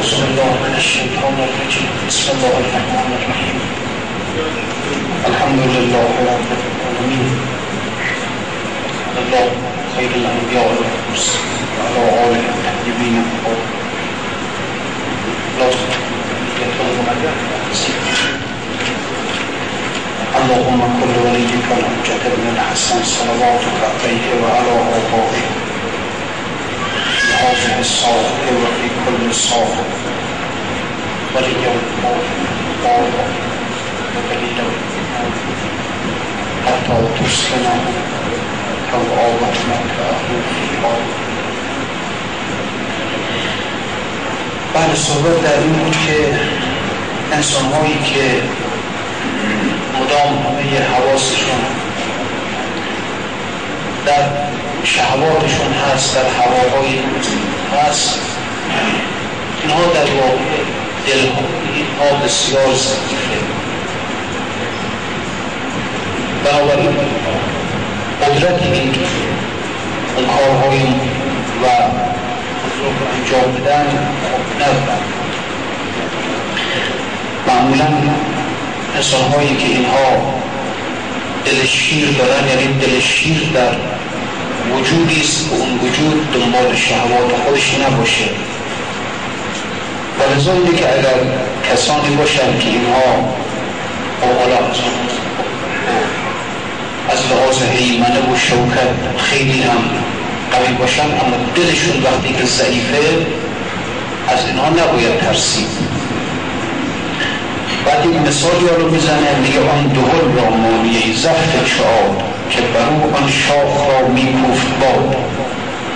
أعوذ بالله من الشيطان الرجيم بسم الله الرحمن الرحيم الحمد لله رب العالمين. الله خير الأنبياء والمرسلين. وعلى آله الطيبين. اللهم كل وليك الحجة بن الحسن صلواتك عليه وعلى آبائه. هذه الصلاة وفي كل صلاة وليا وطالبا ودليلا حتى تسكنه أو آمتنك أهل في آل بعد صحبت در این بود که انسان هایی که مدام همه حواسشون در شهواتشون هست در هواهای هست. اینها در واقع دلها اینها بسیار ضعیفه بنابراین قدرت این اون کارهای و انجام بدن ندارن معمولا هایی که اینها دل شیر دارن یعنی دل شیر در وجودی است که اون وجود دنبال شهوات خودش نباشه. و اینه که اگر کسانی باشن که اینها حالا از لحاظ حیمنه و شوکت خیلی هم قوی باشن اما دلشون وقتی که ضعیفه از اینها نباید ترسید. بعد این مثالی رو می‌زنه میگه آن دهل را مانیه زفت چهار. که برو آن شاخ را میکوفت باد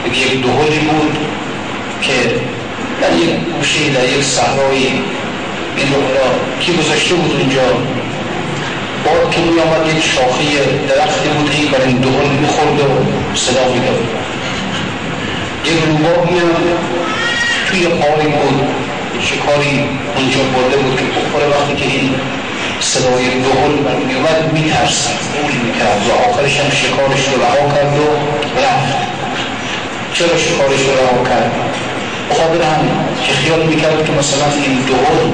یک دهلی بود که در یک گوشه در یک صحرایی این را کی گذاشته بود اونجا باد که می آمد یک شاخی درختی بود این بر این دهل می‌خورد و صدا می‌داد. یک روباهی هم توی قاری بود شکاری اونجا برده بود که بخوره وقتی که این صدای دهل میومد میترسید قول می‌کرد و آخرش هم شکارش رو رها کرد و رفت. چرا شکارش رو رها کرد؟ بخاطر هم که خیال می‌کرد که مثلا این دهل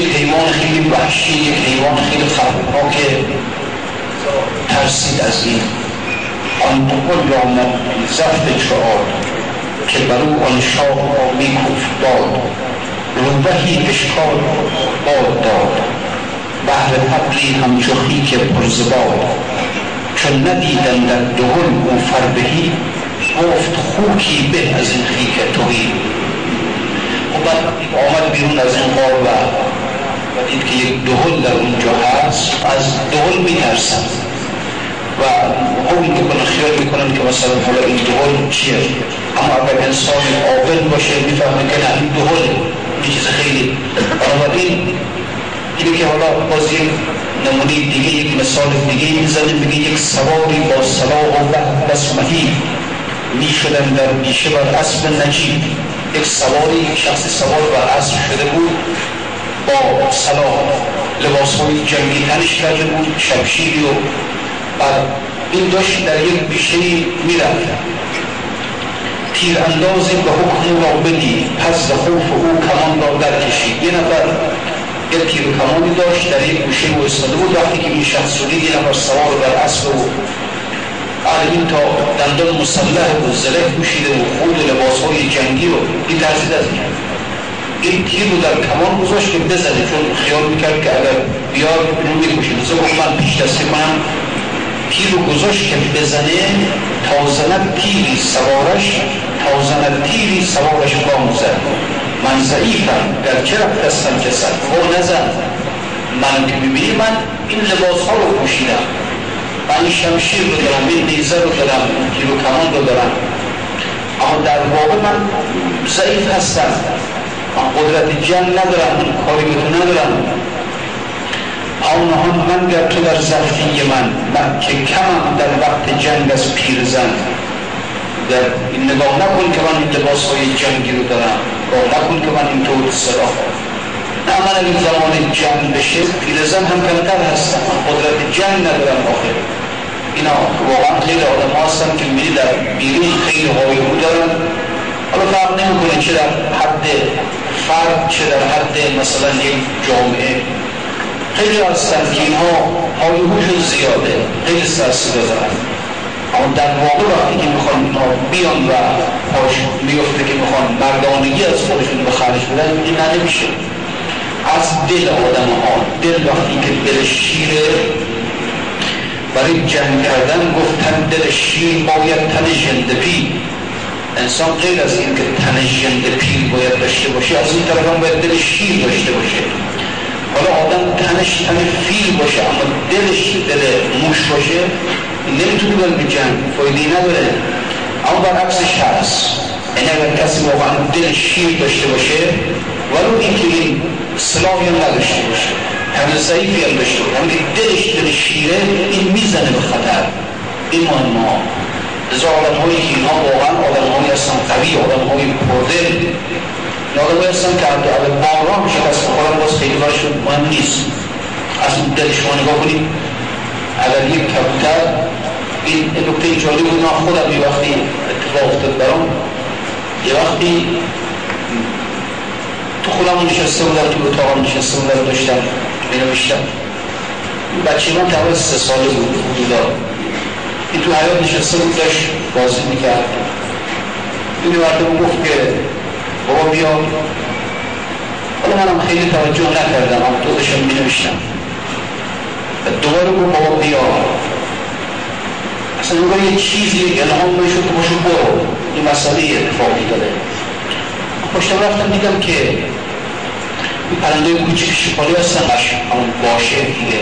یک حیوان خیلی وحشی یک حیوان خیلی خطرناک ترسید از این. آن دهل را ما زفت چهار که برو آن شاه را میکوفت باد روبهی اشکال باد داد. بهر حبلی همچو خیک پرزباد چون ندیدن در دهل او فربهی گفت خوکی به از این خیک توی خب بعد آمد بیرون از این غار و دید که یک دهل در اونجا هست از دهل میترسن و همین می‌کنن خیال می‌کنن که مثلا حالا این دهل چیه؟ اما اگر انسان عاقل باشه می‌فهمه که نه این دهل یه چیز خیلی بنابراین اینه که حالا باز یک نمونه دیگه یک مثال دیگه می‌زنه میگه یک سواری با صلاح و بسمهی می شدن در بیشه بر اسب نجیب. یک سواری یک شخص سوار بر اسب شده بود با صلاح لباس های جنگی تنش کرده بود شمشیری و بعد این داشت در یک بیشه می‌رفت. تیر اندازی به حکم را بدی پس خوف او کمان را در کشید یه نفر یک تیر کمانی داشت در یک گوشه و استاده بود. وقتی که این شخص رو دید یه نفر سوار بر اسب و این تا دندان مسلح و زره پوشیده و خود لباس های جنگی رو این ترسید از این این تیر رو در کمان گذاشت که بزنه چون خیال می‌کرد که اگر بیار اینو می‌کشید از من پیش دستی کنم تیر رو گذاشت که بزنه تا زند تیری سوارش تا زند تیری سوارش گام زد من ضعیفم. در چه رفتستم کسد او نزد من که می‌بینی من این لباس ها رو پوشیدم. من شمشیر رو دارم این نیزه رو دارم تیر و کمان رو دارم. اما در واقع من ضعیف هستم. من قدرت جنگ ندارم کاری به تو ندارم. آنهان من گر تو در زفتی من من که کمم در وقت جنگ از پیر زن در این نگاه نکن که من لباس های جنگی رو دارم. نگاه نکن که من این طور صدا نه من اگه زمان جنگ بشه پیرزن هم کمتر هستم. من قدرت جنگ ندارم آخر اینا واقعا خیلی آدم هستن که میری در بیرون خیلی هایهو دارن. حالا فرق نمی‌کنه چه در حد فرد چه در حد مثلا یک جامعه. خیلی هستن که اینها هایهوشون زیاده. خیلی سرسیده دارن. اما در واقع وقتی که می‌خوان اینها بیان و پاش میفته که می‌خوان مردانگی از خودشون به خرج بدن این نمیشه. از دل آدم ها دل وقتی که دل شیره برای جنگ کردن گفتن دل شیر باید تن ژندپی انسان غیر از این که تن ژندپی باید داشته باشه از این طرف هم باید دل شیر داشته باشه. حالا آدم تنش تن فیل باشه اما دلش دل موش باشه. نمی‌تونه بره به جنگ فایده نداره. اما برعکسش هست. این یعنی اگر کسی واقعا دل شیر داشته باشه ولو اینکه این سلاحی هم نداشته باشه همه ضعیفی هم داشته باشه همه دلش دل شیره این می‌زنه به خطر. این مهمه لذا آدم هایی که اینها واقعا آدم هایی هستن قوی آدم های پردل آدم هایی هستن که اول بارها هم شکست بخورن باز خیلی برشون مهم نیست. از اون دل شما نگاه کنید. اگر یک کبوتر این نکته جالب بود خودم یه وقتی اتفاق افتاد برام یه وقتی تو خودم نشسته بودم تو اتاقم نشسته بودم داشتم می نوشتم بچه من تقریبا سه ساله بود حدودا. این تو حیات نشسته بود داشت بازی می‌کرد. این مردم گفت که بابا بیا. حالا منم خیلی توجه نکردم اما تو داشتم می نوشتم دوباره گفت بابا بیا اصلا نگاه یه چیزی الهام بشو که باشو برو. این مسئله اتفاقی داره. پشتم رفتم دیدم که این پرنده کوچیک شکاری هستن همون باشه دیگه.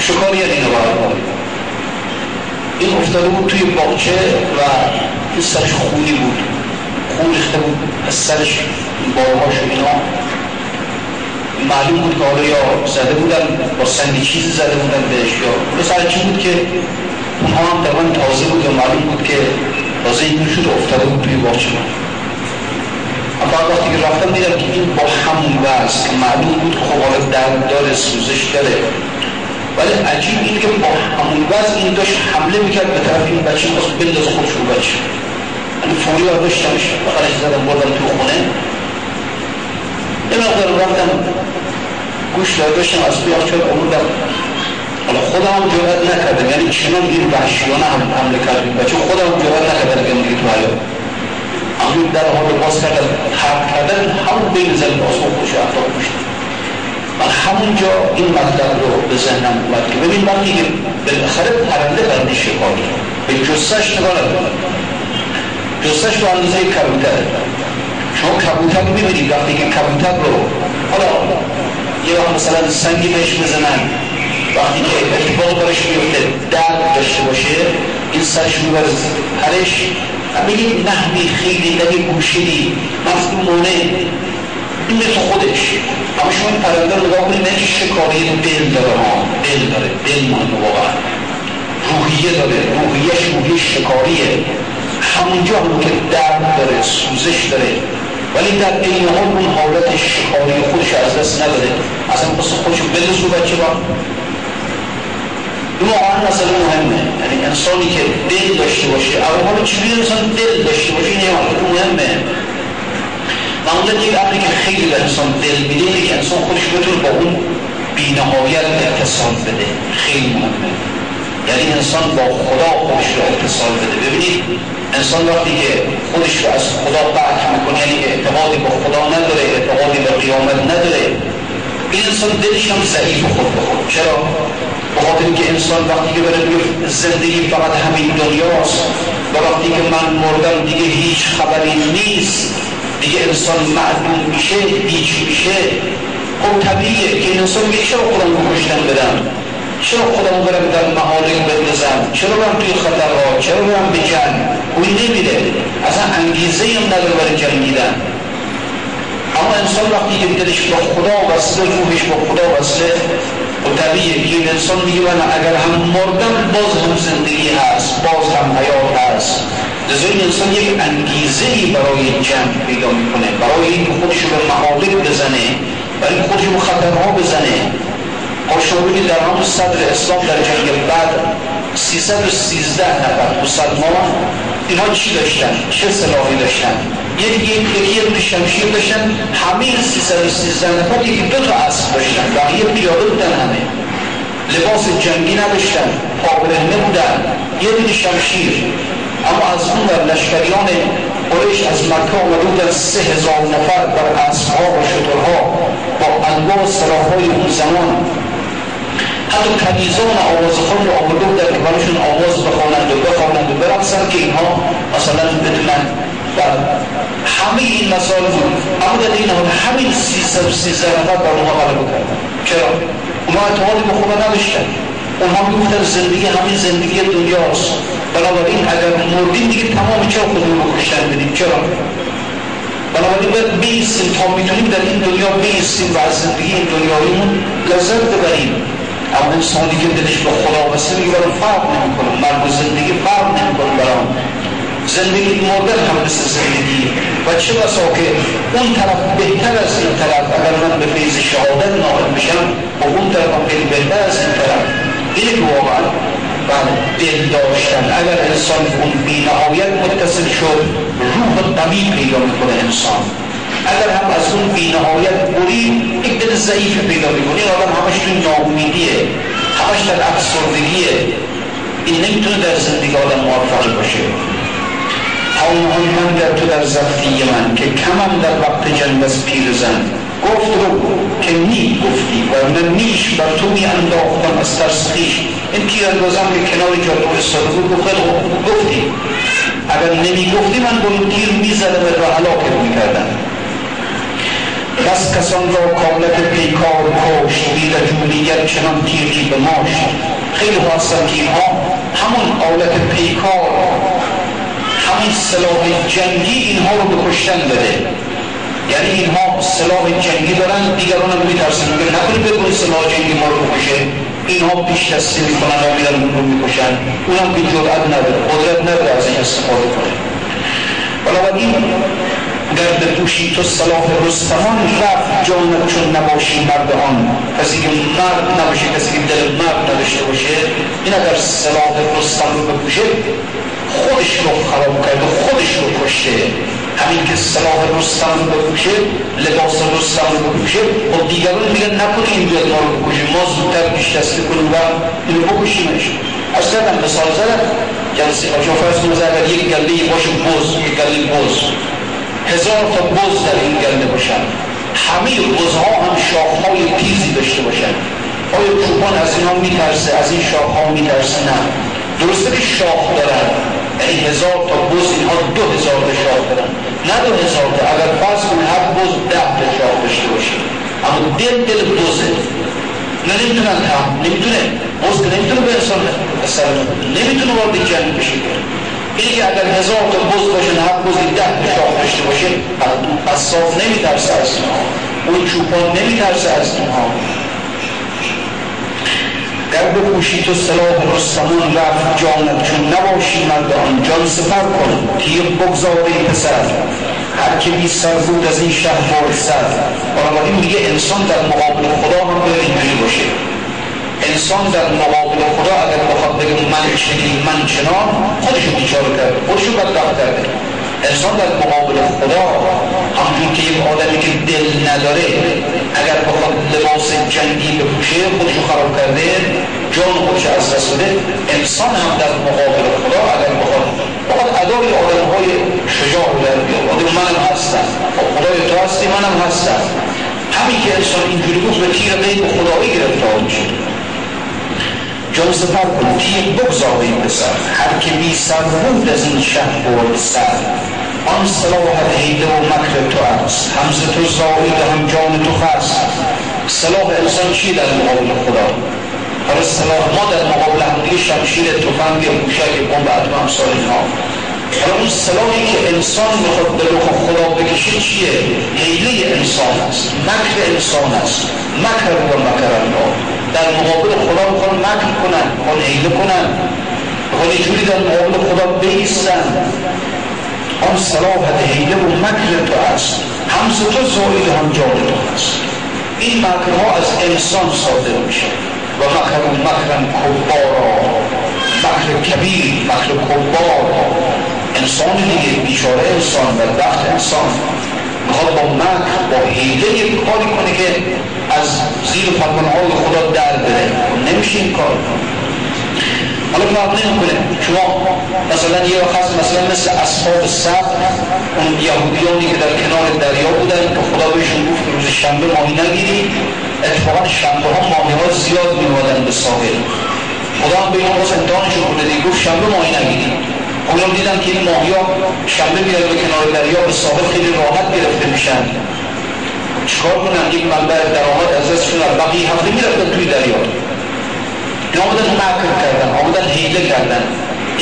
شکاری یعنی اینو باید این افتاده بود توی باغچه و این سرش خونی بود. خون ریخته بود. از سرش بارهاش و اینا. معلوم بود که حالا یا زده بودن با سنگ چیزی زده بودن بهش یا مثلا چی بود که اونها هم تقریبا تازه بود و معلوم بود که تازه این شد افتاده بود توی باغچه اما وقتی که رفتم دیدم که این با همون که معلوم بود که خب حالا درد داره سوزش داره. ولی عجیب این که با همون وز این داشت حمله می‌کرد به طرف این بچه خواست بنداز خودش رو بچه. یعنی فوری ها داشتمش بخرش زدم بردم تو خونه. یه مقدار رفتم گوش داشتم از توی آخچار آوردم. حالا خودم هم جرأت نکردم یعنی چنان این وحشیانه هم حمله کردیم. بچه خودم هم جرأت نکردم دیگه تو حیات همین در حال باز کردن حرف کردن همون بین زن آسمان خوش افتاد میشه من همونجا این مطلب رو به ذهنم اومد که ببین وقتی که بالاخره پرنده برمی شکاری به جسش نگاه ندارم جسش به اندازه کبوتر شما کبوتر رو می‌بینید وقتی که کبوتر رو حالا یه وقت مثلا سنگی بهش بزنن وقتی که اتفاق برش میفته درد داشته باشه این سرش می‌بره پرش یک نحوی خیلی در یک گوشهی مفهومانه این مثل خودش. اما شما این پرنده رو نگاه کنید نه شکاری دل داره ها. دل داره. دل مهمه واقعا. روحیه داره. روحیهش روحیه شکاریه. همونجا هم که درد داره سوزش داره. ولی در این حال اون حالت شکاری خودش از دست نداره اصلا قصد خودش بلزو بچه با این واقعا مسئله مهمه. یعنی انسانی که دل داشته باشه اول حالا چجوری انسان دل داشته باشه این مهمه. معمولا یک امری که خیلی به انسان دل میده اینه که انسان خودش بتونه با اون بینهایت اتصال بده. خیلی مهمه. یعنی انسان با خدا خودش رو اتصال بده. ببینید انسان وقتی که خودش رو از خدا قطع می‌کنه یعنی اعتقادی با خدا نداره اعتقادی به قیامت نداره این انسان دلش هم ضعیف خود به خود چرا؟ به خاطر اینکه انسان وقتی که بره زندگی فقط همین دنیاست و وقتی که من مردم دیگه هیچ خبری نیست دیگه انسان معدوم میشه هیچ میشه. خب طبیعیه که انسان میگه چرا خودم رو بدم. چرا خودم برم در محالک بندازم چرا برم توی خطرها؟ چرا برم به جنگ؟ او نمیده. اصلا انگیزه هم نداره برای جنگیدن. اما انسان وقتی که دلش با خدا وصله روحش با خدا وصله و طبیعیه که این انسان میگه من اگر هم مردم باز هم زندگی هست باز هم حیات هست. لذا این انسان یک انگیزه ای برای جنگ پیدا می‌کنه برای این خودش به محالک بزنه برای خودش رو خطرها بزنه. آشوری در همون صدر اسلام در جنگ بعد 313 نفر صدما اینها چی داشتن؟ چه سلاحی داشتن؟ یکی یکی یه شمشیر داشتن همه 313 نفر یکی دو تا اسب داشتن بقیه پیاده بودن همه لباس جنگی نداشتن پابرهنه بودن یه دونه شمشیر اما از اون در لشکریان قریش از مکه آمده بودن سه هزار نفر بر اسبها و شترها با انواع سلاحهای اون زمان حتی کنیزان آواز خود رو آورده بودن که براشون آواز بخوانند و بخوانند و برقصن که اینها مثلا بدونن. و همه این مسائل بود اما در این حال همین سیزده نفر بر اونها غلبه کردن. چرا؟ اونها اتحادی به خدا نداشتن. اونها می‌گفتن زندگی همین زندگی دنیاست. بنابراین اگر مردیم دیگه تمام چرا خودمون رو کشتن بدیم چرا؟ بنابراین باید بیستیم تا می‌تونیم در این دنیا بیستیم و از زندگی این دنیاییمون لذت ببریم. اما انسانی که دلش به خدا واسه میگه برای فرق نمی‌کنه. مرگ و زندگی فرق نمی‌کنه برام. زندگی مردن هم مثل زندگی. و چه بسا که اون طرف بهتر از این طرف اگر من به فیض شهادت ناقل بشم و اون طرف هم خیلی بهتر از این طرف. اینه که واقعا بله دل داشتن. اگر انسان اون بینهایت متصل شد روح قوی پیدا می‌کنه انسان. اگر هم از اون بینهایت برید یک دل ضعیف پیدا می‌کنه این آدم همش توی ناامیدیه همش در افسردگیه. این نمی‌تونه در زندگی آدم موفق باشه. آنها من در تو در زفتی من که کمم در وقت جنگ از پیر زن. گفت رو که نی گفتی و من نیش بر تو می انداختم از ترس خیش این تیر اندازم که کنار جادو استاده بود گفت گفتی. اگر نمی گفتی من با تیر می زدم و حلاکت می کردم بس کسان را کاملت پیکار کش بی رجولیت چنان تیرکی به ماش. خیلی هستن که اینها همون آلت پیکار همین سلاح جنگی اینها رو به کشتن داده یعنی اینها سلاح جنگی دارن دیگران هم میترسن. میگه نکنی بگوی سلاح جنگی ما رو بکشه. اینها پیش دستی می‌کنن و میرن اون رو می‌کشن. اونم که جرأت نداره قدرت نداره از این استفاده کنه. بنابراین در بپوشی تو صلاح رستمان رفت جانت چون نباشی مرد آن. کسی که مرد نباشه کسی که دل مرد نداشته باشه این اگر صلاح رستم رو بپوشه خودش رو خراب کرده خودش رو کشته. همین که صلاح رستم رو بپوشه لباس رستم رو بپوشه و دیگران میگن نکنه این بیاد ما رو بکشه ما زودتر پیش دسته کنیم و اینو بکشیمش. از کردم مثال زدم. جلسه آجا فرض کنید اگر یک گله باشه بز یک گله بز هزار تا بز در این گله باشن. همه بزها هم شاخهای تیزی داشته باشن. آیا چوپان از اینا میترسه؟ از این شاخها میترسه؟ نه. درسته که شاخ دارن. یعنی هزار تا بز اینها دو هزار تا شاخ دارن. نه دو هزار تا. اگر فرض کنید هر بز ده تا شاخ داشته باشه. اما دل دل بزه. نه نمی‌تونن هم. نمی‌تونه. بز که نمی‌تونه به انسان نمی‌تونه وارد جنگ بشه. که اگر هزار تا بز باشه هر بزی ده تا شاخ داشته باشه قصاف نمیترسه از اینها اون چوپان نمیترسه از اینها در بپوشی تو سلاح رستمان رفت جانت چون نباشی مرد آن جان سپر کن تیغ بگذاری پسر هر که بی سر بود از این شهر بار سر. بنابراین میگه انسان در مقابل خدا هم باید اینجوری باشه. انسان در مقابل خدا اگر بخواد بگه من چنین من چنان خودشو بیچاره کرده خودشو بدبخت کرده. انسان در مقابل خدا همجور که یک آدمی که دل نداره اگر بخواد لباس جنگی بپوشه خودشو خراب کرده جان خودش از دست انسان هم در مقابل خدا اگر بخواد بخواد ادای آدم های شجاع رو در بیاد. منم هستم. خدای تو هستی منم هستم. همین که انسان اینجوری بود به تیر غیب خدایی گرفتار میشه. جان سپر کن تیر بگذار این پسر. هر که بی سر بود از این شهر برد سر. آن صلاحت حیله و مکر تو است. همز تو زاید هم جان تو خست صلاح انسان چی در مقابل خدا؟ حالا صلاح ما در مقابل هم دیگه شمشیر تفنگ موشک بمب اتم امثال اینها حالا اون صلاحی که انسان می‌خواد به رخ خدا بکشه چیه؟ حیله انسان است مکر انسان است مکر و مکر الله. در مقابل خدا می‌خوان مکر کنن می‌خوان حیله کنن. می‌خوان جوری در مقابل خدا بیستن. آن صلاحت حیله و مکر تو است. همز تو زاید هم جان تو هست این مکرها از انسان صادر میشه. و مکر و مکرم کبارا. مکر کبیر مکر کبار. انسان دیگه بیچاره انسان بدبخت انسان می‌خواد با مکر با حیله یک کاری کنه که از زیر های خدا در بره. نمیشه این کار. حالا فرق نمی‌کنه شما مثلا یه وقت مثلا مثل اصحاب سب اون یهودیانی که در کنار دریا بودن که خدا بهشون گفت روز شنبه ماهی نگیری اتفاقا شنبه ها ماهی ها زیاد میومدن به ساحل. خدا هم به این باز امتحانشون بوده دیگه گفت شنبه ماهی نگیری. اونا دیدن که این ماهی ها شنبه میاد به کنار دریا به ساحل خیلی راحت گرفته میشن. چیکار کنن یک منبع درآمد از دستشون از بقیه هفته می‌رفتن توی دریا. اینا آمدن مکر کردن آمدن حیله کردن.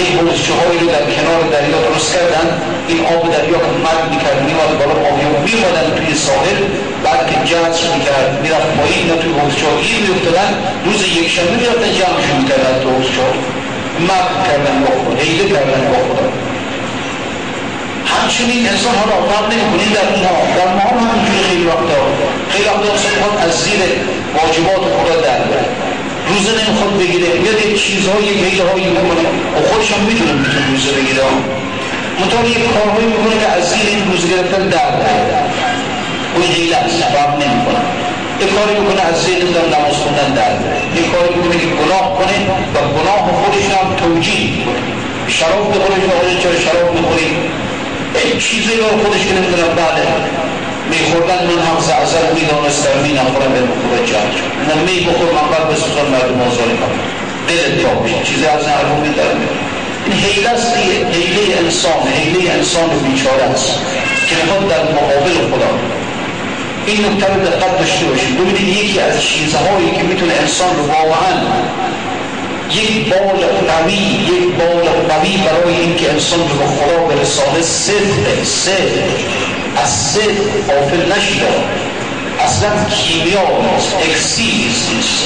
یک حوزچه هایی رو در کنار دریا درست کردن. این آب دریا که مرد می‌کرد میواد بالا ها میومدن توی ساحل. بعد که جذب می‌کرد. می‌رفت پایین اینا توی حوزچه ها گیر میافتادن. روز یک شنبه می‌رفتن جمعشون می‌کردن تو ها مکر کردن با خود حیله کردن با خدا همچنین انسان ها را فرق نمی‌کنید در اونها در ما هم همینجوری خیلی وقتا خیلی وقتا انسان از زیر واجبات خدا در روزه نمی‌خواد بگیره. میاد یک چیزهایی میله هایی می‌کنه. و خودش هم می‌تونه می‌تونه روزه بگیره. منطقه یک کارهایی می‌کنه که از زیر این روزه گرفتن در اون حیله است فرق نمی‌کنه. یک کاری می‌کنه از زیر نمی‌دونم نماز خوندن در یک کاری می‌کنه که گناه کنه و گناه خودش هم توجیه کنه. شراب بخوره که چرا شراب می‌خوری چیزی رو خودش که نمی‌دونم بله. میخوردن من هم زعزر می‌دانستم می نخورم به مخور جنگ نه می بخور من بعد بسوزن مردم آزاری کنم. دلت بشه چیزی از این حرفو میدارم این حیله است حیله انسان حیله انسان بیچاره است که می‌خواد در مقابل خدا این نکته رو دقت داشته باشید. ببینید یکی از چیزهایی که می‌تونه انسان رو واقعا یک بال قوی یک بال قوی برای اینکه انسان رو خدا برسانه صدق صدق. از صدق غافل نشیده اصلا کیمیا نیست اکسیر نیست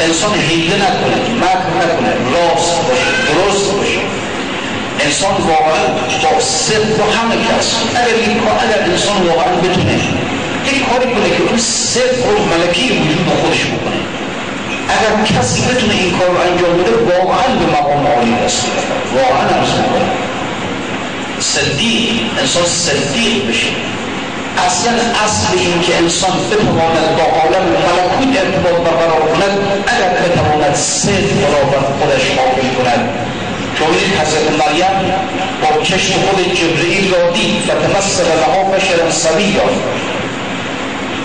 انسان حیله نکنه مکر نکنه راست باشه درست باشه. انسان واقعا با صدق و همه کس. اگر این کار اگر انسان واقعا بتونه یک کاری کنه که اون صدق و ملکی وجود خودش بکنه. اگر کسی بتونه این کار رو انجام بده واقعا به مقام عالی رسید واقعا ارز می‌کنه صدیق انسان صدیق بشه. اصلا اصل این که انسان بتواند با عالم ملکوت ارتباط برقرار کند اگر بتواند صدق را بر خودش حاکم کند. چون حضرت مریم با چشم خود جبرئیل را دید و تمثل لها بشرا سویا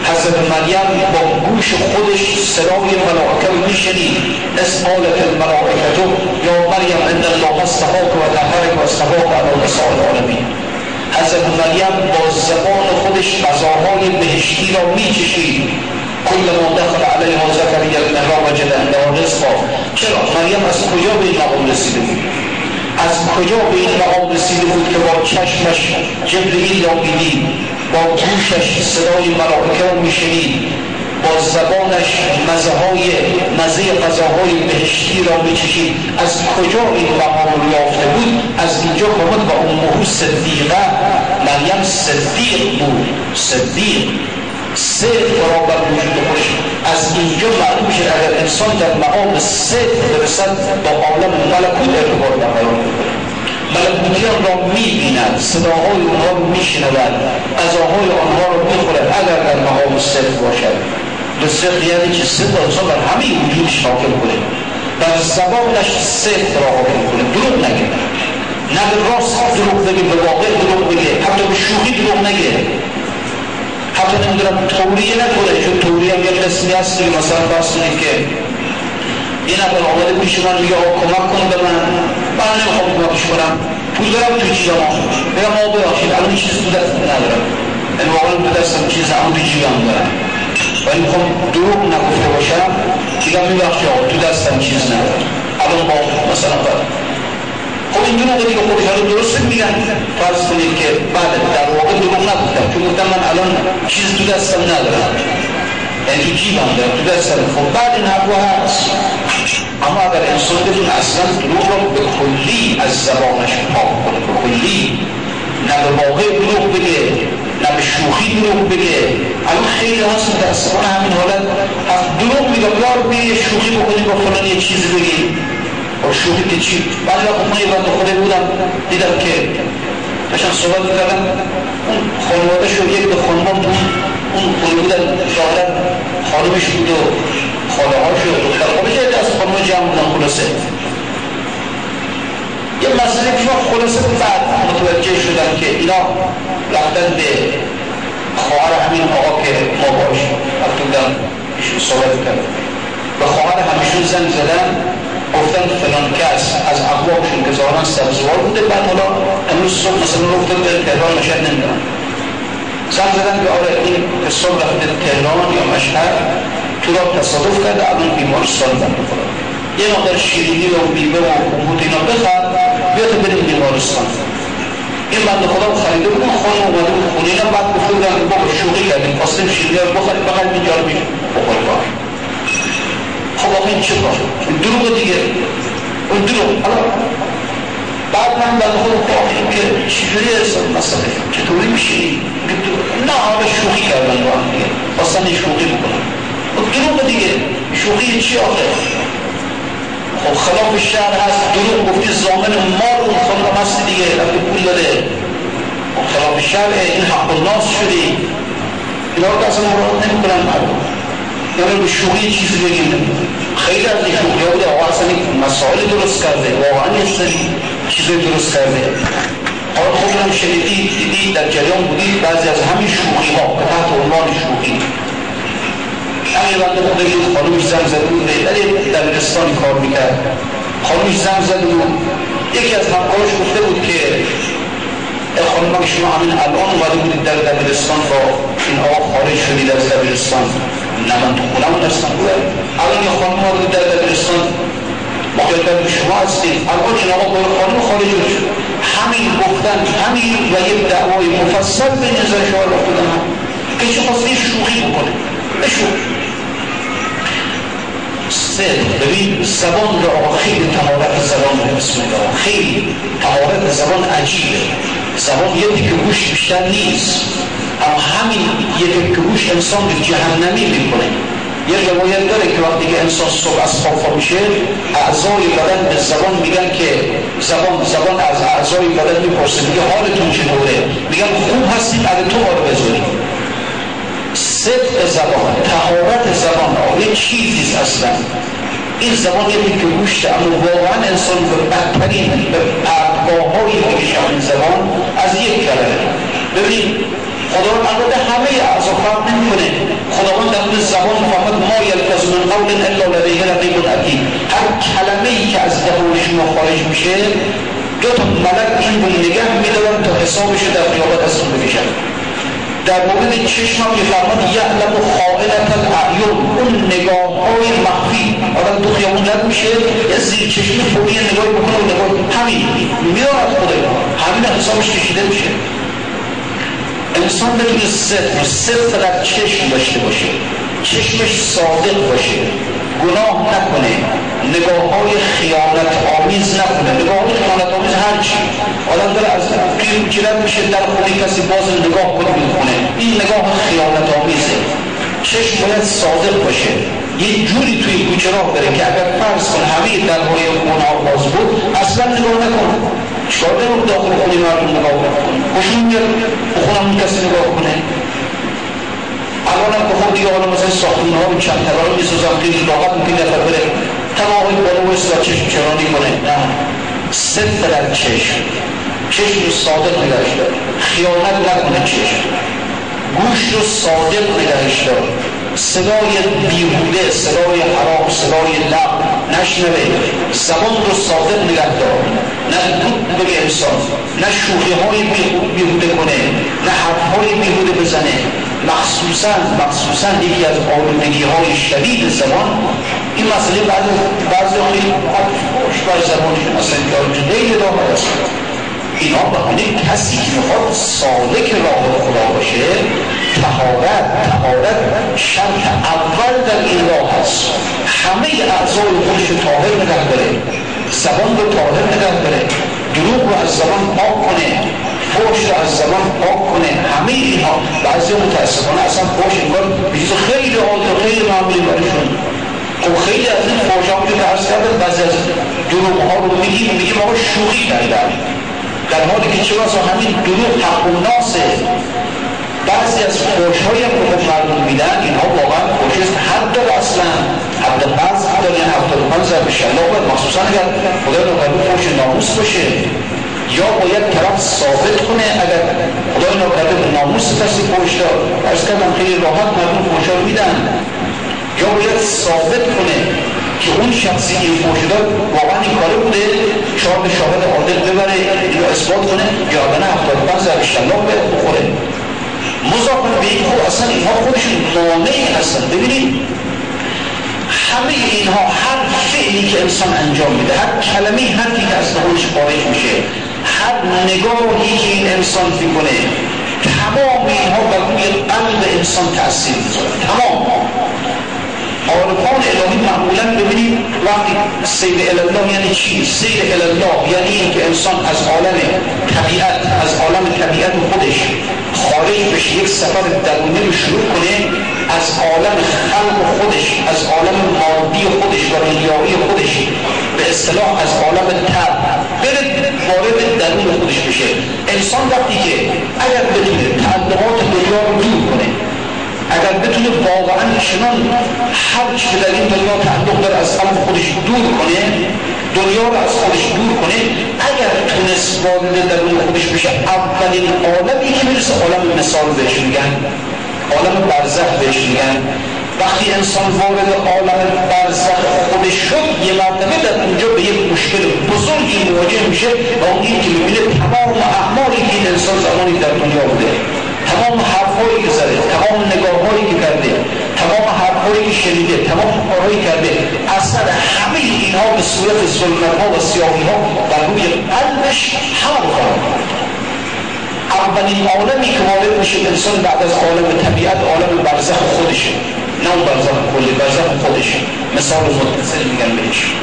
حضرت مریم با گوش خودش صدای ملائکه رو میشنید. اسمالت الملائکتو یا مریم ان الله استفاک و تحرک و استفاک علی نساء العالمین. حضرت مریم با زبان خودش غذاهای بهشتی را میچشید. کل ما دخل علیها زکریا المحراب وجد عندها رزقا چرا؟ مریم از کجا به این مقام رسیده بود؟ از کجا به این مقام رسیده بود که با چشمش جبرئیل را می‌دید؟ با گوشش صدای ملائکه را میشنید. با زبانش مزه های مزه غذاهای بهشتی را میچشید. از کجا این مقام رو یافته بود؟ از اینجا بود و امه صدیقه مریم صدیق بود. صدیق. صدق را بر وجود خوش از اینجا معلوم میشه اگر انسان در مقام صدق برسد با عالم ملکوت ارتباط برقرار ملکوتیان را می‌بیند صداهای اونها رو میشنود غذاهای آنها رو می‌خورد اگر در مقام صدق باشد. به صدق یعنی که صدق انسان بر همه وجودش حاکم کنه بر زبانش صدق را حاکم کنه دروغ نگه. نه به راست دروغ بگه به واقع دروغ بگه حتی به شوخی دروغ نگه. حتی نمی‌دونم توریه نکنه چون توریه هم یه قسمی هست مثلا فرض که این اول آمده پیش من میگه آقا کمک کن به من. من نمی‌خوام کمکش کنم. پول دارم تو جیبم میگم آقا ببخشید الان چیز تو دست ندارم. این واقعا تو دستم چیز همون تو جیبم دارم. ولی می‌خوام دروغ نگفته باشم. میگم میبخشید آقا تو دستم چیز ندارم. الان با مثلا باید خب این دو دیگه خودش رو درست میگن. فرض کنید که بله در واقع دروغ نگفتم. چون گفتم من الان چیز تو دستم ندارم. یعنی تو جیبم دارم تو دستم خب بعد هست. اما اگر انسان بدون اصلا دروغ رو به کلی از زبانش پاک کنه به کلی نه به واقع دروغ بگه نه به شوخی دروغ بگه. الان خیلی هست متاسفانه همین حالت از دروغ میگه یار به شوخی بکنی با فلان یه چیزی بگی. و شوخی که چی؟ بعضی وقت من یه بند خونه بودم دیدم که داشتن صحبت می‌کردم اون خانواده شد یک به خانمان بود اون خونه بودن ظاهرا خانمش بود و خاله ها شد دختر خانمش از خانم جمع بودن خلاصه. یه مسئله پیش خلاصه بعد متوجه شدم که اینا رفتن به خواهر همین آقا که ما باش وقتی بودم ایشون صحبت کردم به خواهر همیشون زنگ زدن گفتن فلان کس از اقوامشون که ظاهرا سبزوار بوده. بعد حالا امروز صبح مثلا گفتن به تهران نشد نمی‌دونم. زنگ زدن که آره این صبح رفته تهران یا مشهد تو را تصادف کرده الان بیمارستان بند خدا یه مقدار شیرینی و بیمه و کمبوت اینا بخواد بیا تو بریم بیمارستان. این بند خدا خریده بود خانم اومده بود خونه اینا بعد گفته بودن که بابا شوقی کردیم خواستیم شیرینی رو بخوریم بخوریم اینجا رو میشه بخور کار. خب آقا این چه کار؟ دروغ دیگه. اون دروغ. بعد من خدا خواهد این که چجوری اصلا مسئله چطوری میشه نه حالا شوخی کردن با هم دیگه. خواستن شوخی بکنن دروغ دیگه. شوخی چی آخه خب خلاف شهر هست. دروغ گفتی زامن مال اون خانم هست دیگه. رفت پول داده. خب خلاف شهر این حق الناس شدی. اینا رو اصلا مراد نمی کنن مردم. به شوخی چیزی بگیم خیلی از این شوخی ها بوده. آقا اصلا مسائل درست کرده. واقعا یه سری چیزی درست کرده. حالا خب هم شنیدی دیدی در جریان بودی. بعضی از همین شوخی ها که تحت عنوان شوخی. همین بنده خدا یه خانوش زنگ زده بود در دبیرستانی کار می‌کرد. خانوش زنگ زده بود. یکی از همکارش گفته بود که خانم که شما همین الان اومده بودید در دبیرستان با این آقا خارج شدید از دبیرستان؟ نه من تو خونم هستم بوده الان یه خانم آمده در دبیرستان مقابل شما هستید الان این آقا باید خانم خارج شد. همین گفتن همین و یک دعوای مفصل به نظر شما را بودن که چه خواسته شوخی بکنه. بشوخ سه ببین زبان را خیلی تمارت زبان بسم الله خیلی تمارت زبان عجیبه. زبان یه دیگه گوش بیشتر نیست. اما همین یه گوش انسان به جهنمی می‌کنه. یه روایت داره که وقتی که انسان صبح از خواب میشه اعضای بدن به زبان میگن که زبان زبان از اعضای بدن می‌پرسه. میگه حالتون چطوره؟ میگن خوب هستیم اگه تو بذاری صدق زبان تهارت زبان آقای چیزیست اصلا این زبان یه که گوشته اما واقعا انسان به بدترین به پرگاه هایی این زبان از یک کلمه ببین خداوند البته همه اعضا فرق نمی‌کنه. خداوند در مورد زبان فرمود ما یلفظ من قول الا لدیه رقیب عتید هر کلمه ای که از دهان شما خارج میشه دو تا ملک این رو نگه میدارن تا حسابش در قیامت ازتون بکشن. در مورد چشم هم که فرماد یعلم خائنت الاعیون اون نگاه های مخفی. آدم تو خیامون رد میشه یه زیر چشمی فوری نگاهی بکنه و نگاه همین. میدارد خدا همین حسابش کشیده میشه. انسان بتونه صدق صدق در چشم داشته باشه چشمش صادق باشه گناه نکنه نگاه های خیانت آمیز نکنه نگاه های خیانت آمیز هرچی آدم داره از توی جلد میشه در خونه کسی باز نگاه کنه می‌کنه. این نگاه خیانت آمیزه چشم باید صادق باشه. یه جوری توی کوچه راه بره که اگر فرض کن همه درهای گناه باز بود اصلا نگاه نکن. چکار دارم داخل خونه مردم نگاه کنه. خوشون میاد بخونم کسی نگاه کنه. الان هم بخور دیگه حالا مثلا ساختمون ها چند طبقه رو می‌سازم خیلی راحت ممکن نفر بره. تمام بالا ویست و چشم چرانی کنه نه. صدق در چشم. چشم رو صادق نگهش داره خیانت نکنه چشم. گوش رو صادق نگهش داره صدای بیهوده صدای حرام صدای لب نشنوه زبان رو صادق نگه دار. نه دود بگه انسان نه شوخی های بیهوده کنه نه حرف های بیهوده بزنه. مخصوصا مخصوصا یکی از آلودگی های شدید زبان. این مسئله بعد بعضی خیلی خوش بر زبانشون اصلا خیلی دامد است. اینا به کسی که می‌خواد سالک راه خدا باشه تهارت تهارت شرط اول در این راه هست همه اعضای خودش رو طاهر نگه داره. زبان رو طاهر نگه داره. دروغ رو از زبان پاک کنه. فوش رو از زبان پاک کنه. همه اینها. بعضی متاسفانه اصلا فوش انگار چیز خیلی عادی خیلی معمولی برایشون. خب خیلی از این فوشا که عرض کرده بعضی از دروغ ها رو میگیم میگیم آقا شوخی کردن. در حالی که چرا همین دروغ حق و ناسه بعضی از فوش هایی هم که مردم میدن اینها واقعا فوش حد داره اصلا حد بعض داره هفتاد و پنج ضرب شلاق باید مخصوصا اگر خدا نوکرده فوش ناموس باشه یا باید طرف ثابت کنه اگر خدای ناکرده ناموس کسی فوش داد ارز کردم خیلی راحت مردم فوش رو میدن. یا باید ثابت کنه که اون شخصی که فوش داد واقعا این کاره بوده؟ شاید شاهد عادل ببره یا اثبات کنه یا نه هفتاد پنج ضرب شلاق بخوره. مضافن به این خب اصلا اینها خودشون مانعی هستن ببینید. همه اینها هر فعلی که انسان انجام میده هر کلمه حرفی که از خودش خارج میشه هر نگاهی که این انسان می‌کنه تمام اینها بر روی قلب انسان تاثیر می‌ذاره. تمام. عارفان الهی معمولا ببینید وقتی سیر الله یعنی چی؟ سیر الله یعنی اینکه انسان از عالم طبیعت از عالم طبیعت خودش خارج بشه یک سفر درونی رو شروع کنه از عالم خلق خودش از عالم مادی خودش و دنیایی خودش به اصطلاح از عالم تب بره وارد درون خودش بشه. انسان وقتی که اگر بتونه تعلقات دنیا رو دور کنه اگر بتونه واقعا چنان هر چه در این دنیا تعلق داره از خودش دور کنه دنیا رو از خودش دور کنه اگر تونست وارد درون خودش بشه اولین عالمی که می‌رسه عالم مثال بهش میگن عالم برزخ بهش میگن. وقتی انسان وارد عالم برزخ خودش شد یه مرتبه در اونجا به یک مشکل بزرگی مواجه میشه و اون که می‌بینه تمام اعمالی که انسان زمانی در دنیا بوده. تمام حرفهایی که زده تمام نگاههایی که کرده تمام حرفهایی که شنیده تمام کارهایی کرده اثر همه اینها به صورت ها و سیاهی ها بر روی قلبش حمل خواهد اولین عالمی که وارد میشه انسان بعد از عالم طبیعت عالم برزخ خودشه. نه برزخ کلی برزخ خودشه. مثال متصل میگن بهش.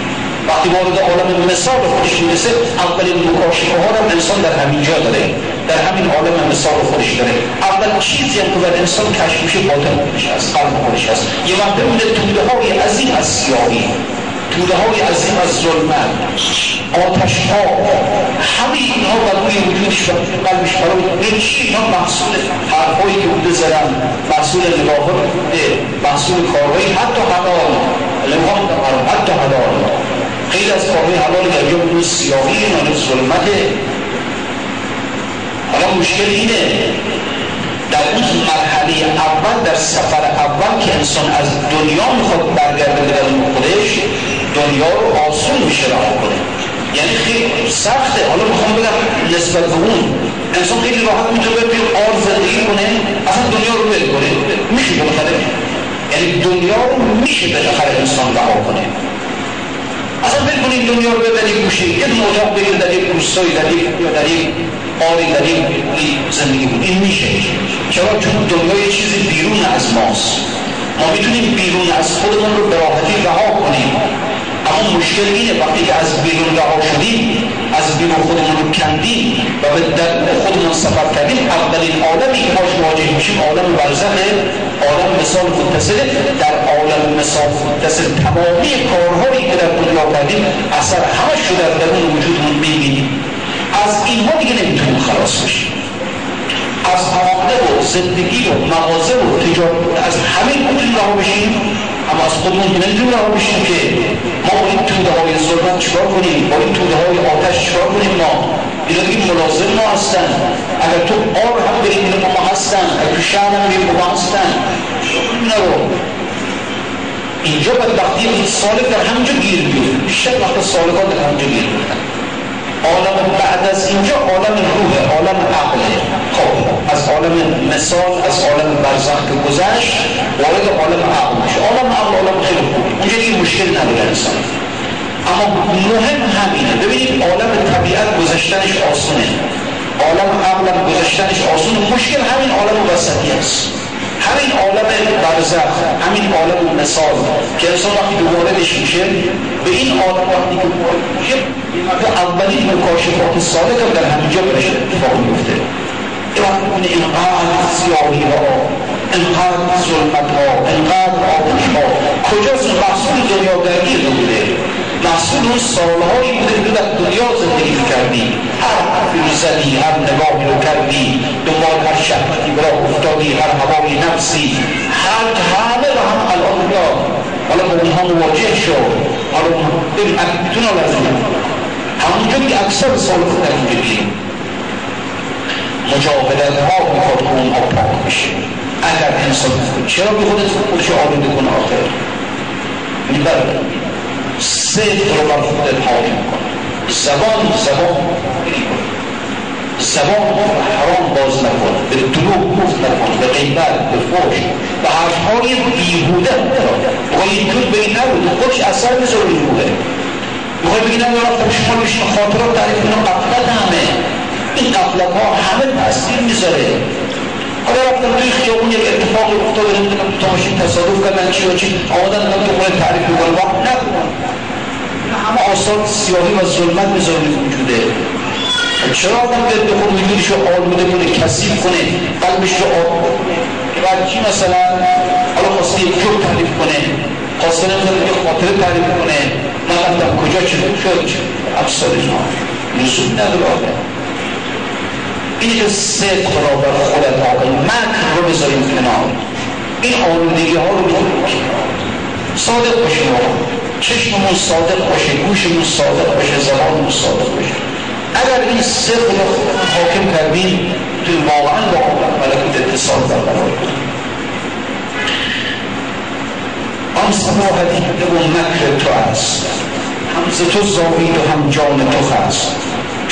وقتی وارد عالم مثال خودش می‌رسه اولین مکاشفه ها رو انسان در همین جا داره. در همین عالم مثال خودش داره. اول چیزی هم که بر انسان کشف میشه باطن خودش هست قلب خودش هست. یه وقت اون توده های عظیم از سیاهی توده های عظیم از ظلمت آتش ها همه اینها بر روی وجودش و قلبش برای نمیشه اینها محصول حرفایی که بوده زدن محصول نگاه بوده محصول کارهایی حتی حلال. لمحان حتی حلال. خیلی از کارهای حلال در جا بدون سیاهی نانه ظلمته. حالا مشکل اینه در اون مرحله اول در سفر اول که انسان از دنیا می‌خواد برگرده به درون خودش دنیا رو آسون میشه رها کنه. یعنی خیلی سخته. حالا می‌خوام بگم نسبت به اون انسان خیلی راحت می‌تونه بره آر زندگی کنه اصلا دنیا رو ول کنه. میشه بالاخره یعنی دنیا رو میشه بالاخره انسان رها کنه. اصلا ول کنید دنیا رو ببرید گوشه یه اتاق بگیر در یک روستایی در یک در یک در یک زندگی بود این میشه. چرا چون دنیا یه چیزی بیرون از ماست ما می‌تونیم بیرون از خودمون رو به رها کنیم. اما مشکل اینه وقتی که از بیرون رها شدیم از بیرون خودمون رو کندیم و به در خودمون سفر کردیم اولین عالمی که باش مواجه میشیم عالم برزخه عالم مثال متصله در عالم مثال متصل تمامی کارهایی که در دنیا کردیم اثر همش رو در درون وجودمون می‌بینیم. از اینها دیگه نمی‌تونیم خلاص بشیم. از عقده و زندگی و مغازه و تجارت از همه می‌تونیم رها بشیم اما از خودمون که نمی‌تونیم رها بشیم که ما با این توده های ظلمت چیکار کنیم؟ با این توده های آتش چیکار کنیم ما؟ اینا دیگه ملازم ما هستن. اگر تو آر هم بریم اینا ما هستن. اگر تو شهر هم بریم ما هستن. اینا رو اینجا بدبختی این سالک در همینجا گیر بیاره بیشتر وقت سالکان در همینجا گیر بیارن عالم بعد از اینجا عالم روح عالم عقله. خب از عالم مثال از عالم برزخ که گذشت وارد عالم عقل میشه. عالم عقل عالم خیلی خوب. اونجا دیگه مشکل نداره انسان. اما مهم همینه. ببینید عالم طبیعت گذشتنش آسونه. عالم عقل گذشتنش آسونه. مشکل همین عالم وسطی است. همین عالم برزخ همین عالم مثال. که انسان وقتی به واردش میشه به این عالم وقتی که وارد میشه اولین مکاشفات صادق در همینجا برش اتفاق میفته. این اینقدر سیاهی ها اینقدر ظلمت ها اینقدر آتش ها. کجاست؟ محصول دنیاگردی بوده. محصول اون سالهایی بوده که در دنیا زندگی کردی هر حرفی زدی هر نگاهی رو کردی دنبال هر شهوتی برا افتادی هر هوای نفسی. هر همه رو هم الان یا حالا با اونها مواجه شو. حالا ببین می‌تونه لازم همونجور که اکثر سال در بگیم مجاهدت ها می‌خواد که اونها پاک بشه. اگر انسان چرا به خودت خودش آلوده کنه آخر؟ می‌برد صدق رو بر خودت حاکم کن زبان زبان. زبان حرام باز نکن. به دروغ گفت نکن. به غیبت به فوش به حرفهای بیهوده. می‌خوای اینطور بگی نبود. خودش اثر بذاره بیهوده می‌خوای بگی نبود رفتم شما بشین خاطرات تعریف کنم. قفلت همه. این قفلت ها همه تاثیر می‌ذاره. حالا رفتم توی خیابون یک اتفاقی افتاده نمی‌دونم تو ماشین تصادف کردن چی و چی آمدن من تو خونه تعریف می‌کنم وقت نکنم همه آثار سیاهی و ظلمت می‌ذاره وجوده چرا آدم به خود وجودش رو آلوده کنه کسیب کنه قلبش رو آلوده کنه بعد چی مثلا حالا خواسته یک جور تعریف کنه خواسته نمی‌دونم یک خاطره تعریف کنه من رفتم کجا چه شد افسار جان لزوم نداره که صدق را بر خودت آقای مکر رو بذاریم کنار این آلودگی ها رو بذاریم صادق باشیم آقا چشممون صادق باشه گوشمون صادق باشه زبانمون صادق باشه. اگر این صدق رو حاکم کردیم توی واقعا با ملکوت اتصال برقرار کنیم آن سماحتی و مکر تو است هم ز تو زاوید و هم جان تو هست.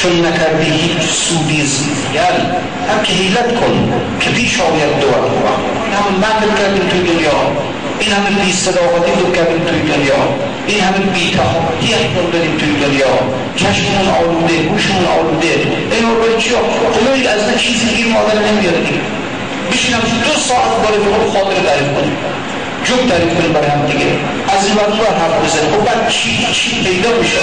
چون نکردی هیچ سودی زیگر هم که حیلت کن که پیش آید دو این همه مکر کردیم توی دنیا. این همه بی صداقتی رو کردیم توی دنیا. این همه بی تحقیقی انجام دادیم توی دنیا. چشممون آلوده گوشمون آلوده. این رو باید چی؟ خدایی از نه چیزی گیر مادر نمیاره بشینم دو ساعت برای خود خاطر تعریف کنیم. جوب تعریف کنیم برای هم دیگه. از این وقت بر حرف بزنیم. خب بعد چی چی پیدا میشه؟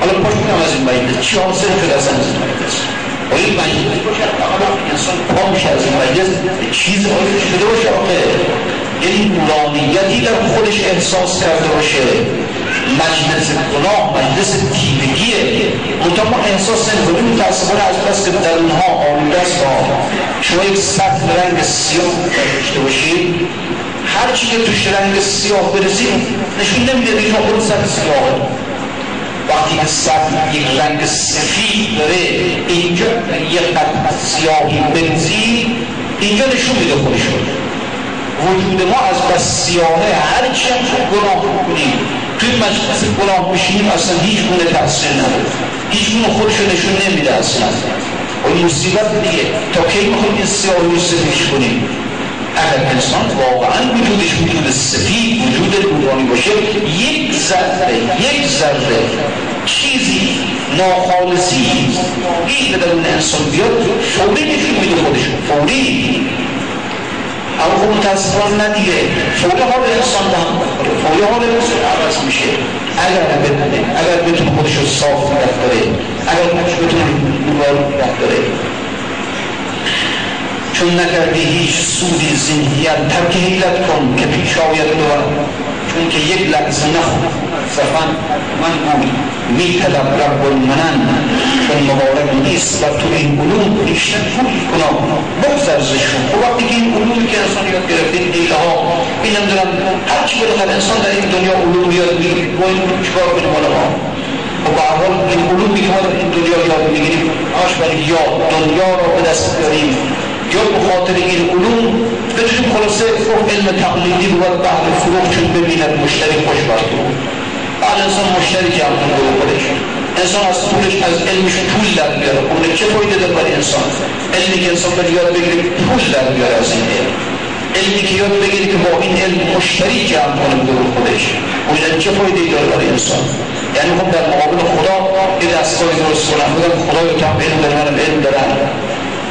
حالا پاش کنم از این مجلس چی حاصل شده از این مجلس و این مجلس باشه فقط انسان پا میشه از این مجلس چیز آیه شده باشه آخه یعنی نورانیتی در خودش احساس کرده باشه. مجلس گناه مجلس تیرگیه. منطقه ما احساس نمی‌کنیم متاسفانه از بس که در اونها آلوده است. شما یک سطح رنگ سیاه داشته باشید. هر چی که توش رنگ سیاه برسید نشون نمیده که خود سطح سیاهه. وقتی که سطح یک رنگ سفید داره اینجا یک قطع سیاهی بنزی اینجا نشون میده خودشون. وجود ما از بس سیاهه هر چی هم گناه کنیم توی مجلس گناه بشینیم اصلا هیچ گونه تاثیر نداره. هیچ گونه خودشو نشون نمیده اصلا. و مصیبت دیگه. تا کی می‌خوایم این سیاهی رو سفیش کنیم اگر انسان واقعا وجودش وجود سفید وجود نورانی باشه یک ذره یک ذره چیزی ناخالصی این در اون انسان بیاد فوری نشون میده خودش فوری. اما خب متاسفانه ندیگه فوری حال انسان به هم فوری حال انسان عوض میشه. اگر بتونه اگر بتونه خودش رو صاف نگه داره اگر خودش بتونه نور نگه داره. چون نکردی هیچ سودی زندگیت ترک حیلت کن که پیش آید دور چون که یک لحظه نخون. زفن من بود می طلب رب المنن چون مبارک نیست و تو این علوم بیشتر پول کنم بگذر زشون و وقتی که این علومی که انسان یاد گرفته دیله ها این نمی‌دونم هر چی بالاخره انسان در این دنیا علوم یاد می‌گیریم با این علوم چیکار کنیم ما و به حال این علومی که ما در این دنیا یاد می‌گیریم. آش برای یاد دنیا را به دست بیاریم. یا به خاطر این علوم بتونیم خلاصه گفت علم تقلیدی بود بعد فروغ چون ببیند مشتری خوشبخت بود بعد انسان مشتری که هم کنه خودش انسان از پولش از علمش پول در بیاره پول چه فایده داره برای انسان؟ علمی که انسان باید یاد بگیره پول در بیاره از این علم. علمی که یاد بگیره که با این علم مشتری جمع کنه دور خودش. اون چه فایده داره برای انسان. یعنی خب در مقابل خدا یه دستگاهی درست کنم خدای تو هم علم منم علم دارم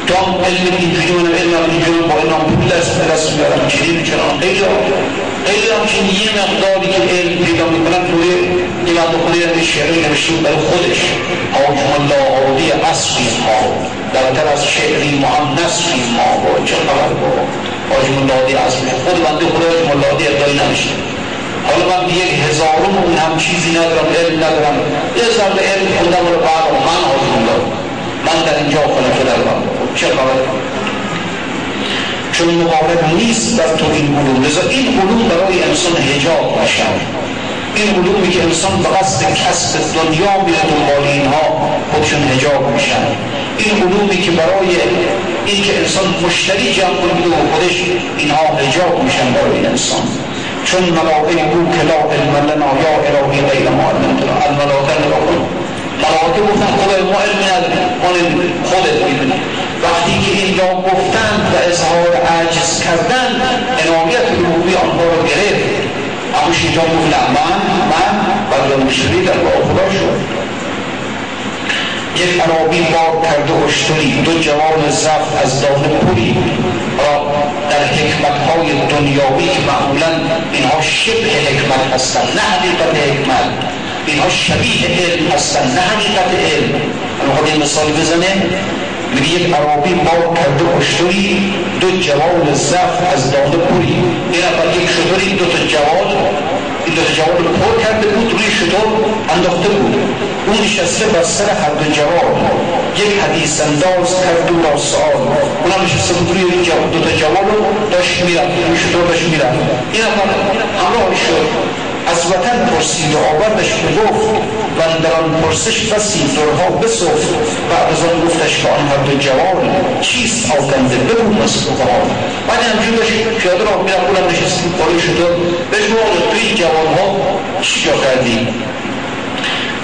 تو هم علم اینجوری منم علم هم اینجوری با این هم پول دست به دست میارم چنین چنان خیلی هم که یه مقداری که علم پیدا می‌کنن توی امام بخاری هم شعری نوشته برای خودش. حاکم الله عادی اصفی ما. درتر از شعری فی ما. با چه خبر با؟ حاکم الله عادی اصفی خود بنده خدا حاکم الله عادی ادعای نمیشه حالا من یک هزارم اون هم چیزی ندارم علم ندارم. یه ذره علم خوندم رو بعد من آزمون من در اینجا خلفه دارم چه خبر چون مقابل نیست بر تو این علوم. لذا این علوم برای انسان هجاب باشن این علومی که انسان به قصد کسب دنیا میره دنبال اینها خودشون هجاب میشن. این علومی که برای این که انسان مشتری جمع کنید و خودش اینها هجاب میشن برای انسان. چون ملائکه بو که لا علم لنا یا الهی غیر ما علمتنا الملائکه نگاه کن ملائکه گفتن خدا ما علم نداریم. خودت می‌دونی وقتی که این را گفتند و اظهار عجز کردن عنایت روحی آنها را گرفت. اما شیطان گفت من من و مشتری در با خدا شد یک عرابی بار کرده اشتری دو جوان زف از دانه پولی را در حکمت های دنیاوی که معمولا اینها شبه حکمت هستند نه حقیقت حکمت اینها شبیه علم هستند نه حقیقت علم. خود این مثال بزنه میگه یک عرابی بار کرده اشتری دو جوان زف از دانه پولی این اول یک شطوری دو تا جوان این دو جواب رو پر کرده بود روی شطور انداخته بود. اون نشسته بر سر هر دو جواب یک حدیث انداز کرد و را سآل اونم نشسته بود روی دو تا جواب رو داشت می‌رفت روی شطور داشت می‌رفت. این همراه شد. از وطن پرسید و آوردش گفت و در آن پرسش بسی درها بسفت. بعد از آن گفتش که آن هر دو جوان چیست آکنده؟ بگو مصطفان بعد همچون داشت پیاده را میرم اونم نشست بالای شده بهش گفت توی جوان ها چی کردی؟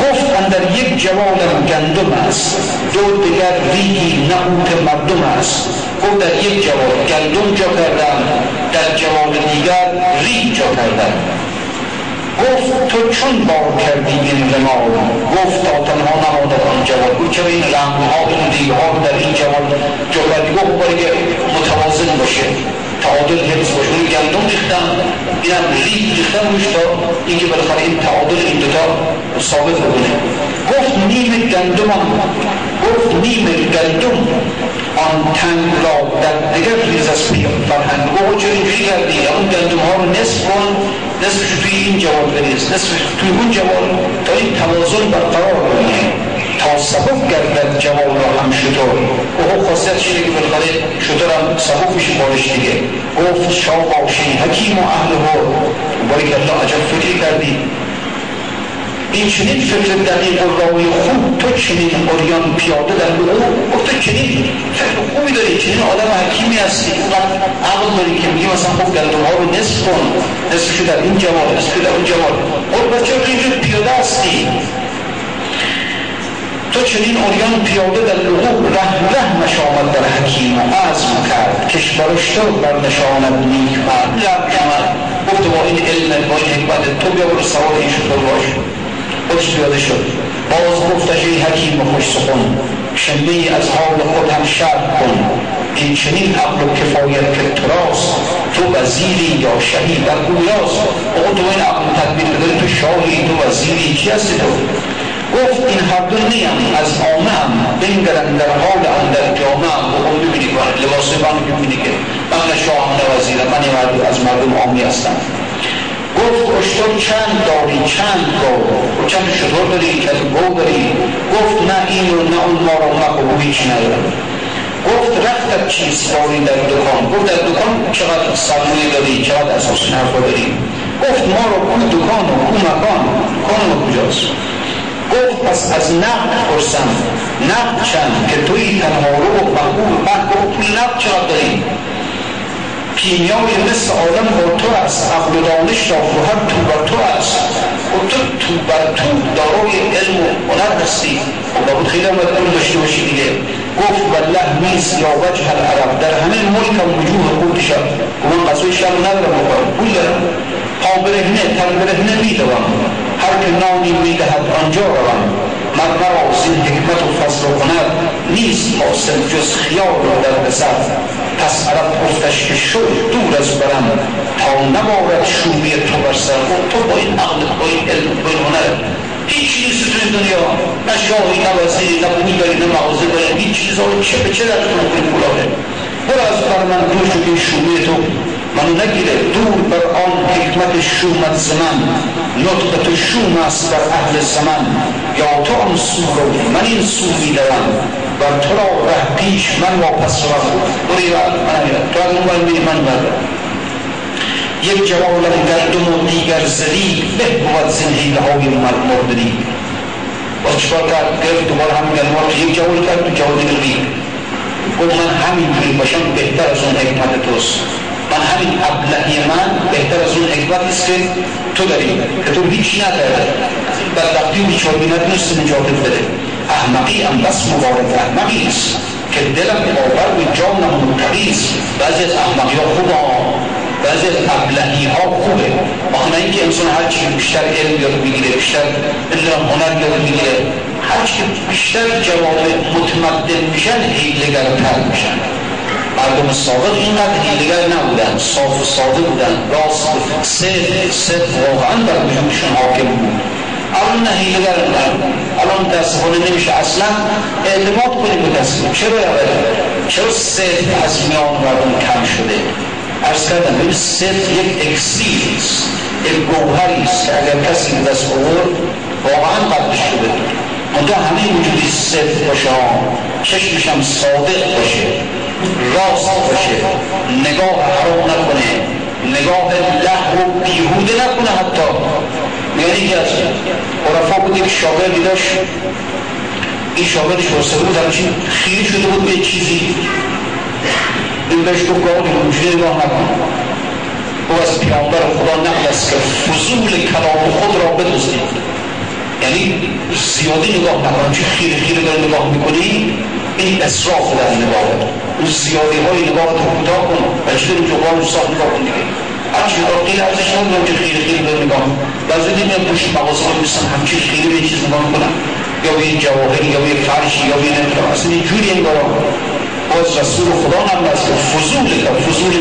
گفت اندر یک جوانم گندم است دو دیگر ریگی نبوت مردم است. گفت در یک جوان گندم جا کردم در جوان دیگر ریگ جا کردم. گفت تو چون بار کردی این رمال گفت تا تنها نماده آن جواب گفت چرا این رمها این دیگها در این جواب جواب گفت؟ باید متوازن باشه. تعادل حفظ باشه. اون گندم ریختم. اینم ریگ ریختم روش تا اینکه بالاخره این تعادل این دوتا ثابت بکنه. گفت نیم گندمم. گفت نیم گندم. آن تنگ را در دیگر ریز از فرهنگ گفت چرا اینجوری کردی اون گندم ها رو نصف کن نصفش توی این جواب بریز نصفش توی اون جواب تا این توازن برقرار کنی تا سبب گردد جواب را هم شطور او خاصیت شده که بالاخره شطور هم سبب میشه بارش دیگه گفت شاه باشی حکیم و اهل هو باری که الله عجب فکر کردی این چنین فکر دقیق و راوی خوب تو چنین اوریان پیاده در او گفت تو چنین فکر خوبی داری چنین آدم حکیمی هستی. اونقدر عقل داری که میگی مثلا خوب گندم ها رو نصف کن. نصفشو در این جواب نصفشو در اون جواب. قول بچه اینجور پیاده هستی. تو چنین اوریان پیاده در لغوب ره ره نشامد در حکیم عزم کرد. کشورش تو بر نشانت نیک مرد. لب گفت با این علم با این حکمت تو بیا برو سوار این شطور باش. خودش پیاده شد. باز گفتش ای حکیم خوش سخن شنبه از حال خود هم شرح کن. این چنین عقل و کفایت که تو تو وزیری یا شهی در گویاست. او تو این عقل تدبیر بداری تو شاهی تو وزیری چی هستی تو؟ گفت این هر دو نیم از آمه هم بنگرن در حال هم در جامعه هم. و اون ببینی کنه لباس من ببینی که من شاه هم وزیرم من از مردم آمی هستم. گفت اشتر چند داری؟ چند گو چند شطور داری؟ چند گو داری؟ گفت نه این و نه اون ما رو مخوبو هیچ ندارم. گفت رختت چیست داری در دکان. گفت در دکان چقدر سرمایه داری؟ چقدر اساس نرخ داری؟ گفت ما رو اون دکان و اون مکان کان کجاست؟ گفت پس از نقد پرسم. نقد چند؟ که توی تنها رو و مقبول بعد گفت پول نقد چقدر داری؟ کیمیای مثل آدم با تو است عقل دانش را هر تو بر تو است. و تو تو بر تو دارای علم و هنر هستی. و بود خیلی هم پول داشته باشی دیگه. گفت والله نیست یا وجه العرب. در همه ملک هم وجوه قوت شد و من قصوی شب ندارم بکنم پول دارم پا برهنه تن برهنه میدوم. هر که نانی می‌دهد آنجا روم. من مرا زین حکمت و فضل و هنر نیست حاصل جز خیال و در بسر. پس عرب گفتش که شد دور از برم تا نبارد شومی تو بر سر تو با این عقل با این علم با این هنر. هیچ نیست تو این دنیا نه شاهی نه وزیری نه پول داری نه مغازه داری هیچ چیز چه به چه در تو کنی پولاره برو از بر من دور شد این شومی تو. من آن نگیره دور بر آن حکمت شومت زمن. نطق تو شوم است بر اهل زمن یا تو آن سو رو من این سو میدارم و تو را ره پیش من واپس روم بری من تو از اون میری من بردم یک جوالم گردم و دیگر زدی به بود زنهیله های مردنی. و چکار کرد؟ گرفت دوباره هم گردم یک جوال کرد تو جوال دیگر رید گفت من همینجوری باشم بهتر از اون حکمت توست. من همین ابلهی من بهتر از اون حکمت است که تو داری. که تو هیچ نداره بدبختی و بیچارگی نتونست نجات بده. احمقی هم بس مبارک احمقی است که دلم باور به جانم متقی است. بعضی از احمقی ها خوب بعضی از ابلهی ها خوبه. نه اینکه انسان هر چی بیشتر علم یاد بگیره بیشتر هنر یاد بگیره هر چی بیشتر جواب متمدن میشن هیلگرتر میشن. مردم سابق اینقدر هیلگر نبودن صاف و ساده بودن راست صدق صدق واقعا بر وجودشون حاکم بود الان نه هیلگر الان متاسفانه نمیشه. اصلا اعتماد کنیم به کسی چرا چرا صدق از میان مردم کم شده؟ ارز کردم ببین صدق یک اکسیر است. یک گوهری است که اگر کسی به دست آورد واقعا قدرش شده. منتها همه وجودی صدق باشه چشمش هم صادق باشه. راست باشه. نگاه حرام نکنه. نگاه لحو بیهوده نکنه حتی. یعنی که از عرفا بود یک شاگردی داشت این شاگردش واسه بود همچین خیلی شده بود به چیزی. این بهش گفت گاه اونجوری نگاه نکن. او از پیامبر خدا نقل است که فضول کلام خود را بدوزید یعنی زیادی نگاه نکن. چه خیلی خیلی داره نگاه می‌کنی؟ این اصراف در نگاه اون زیادی های نگاه تو کوتاه کن. و چه داری جوان صاف نگاه کن دیگه. هرچی نگاه خیلی ارزش ندارم که خیلی خیلی داره نگاه بعضی نمیان پشت مغازه ها میستن همچین خیلی به چیز نگاه کنن یا به این جواهری یا به فرشی یا به نمی‌دونم. اصلا اینجوری انگار باز رسول خدا هم که فضول فضول.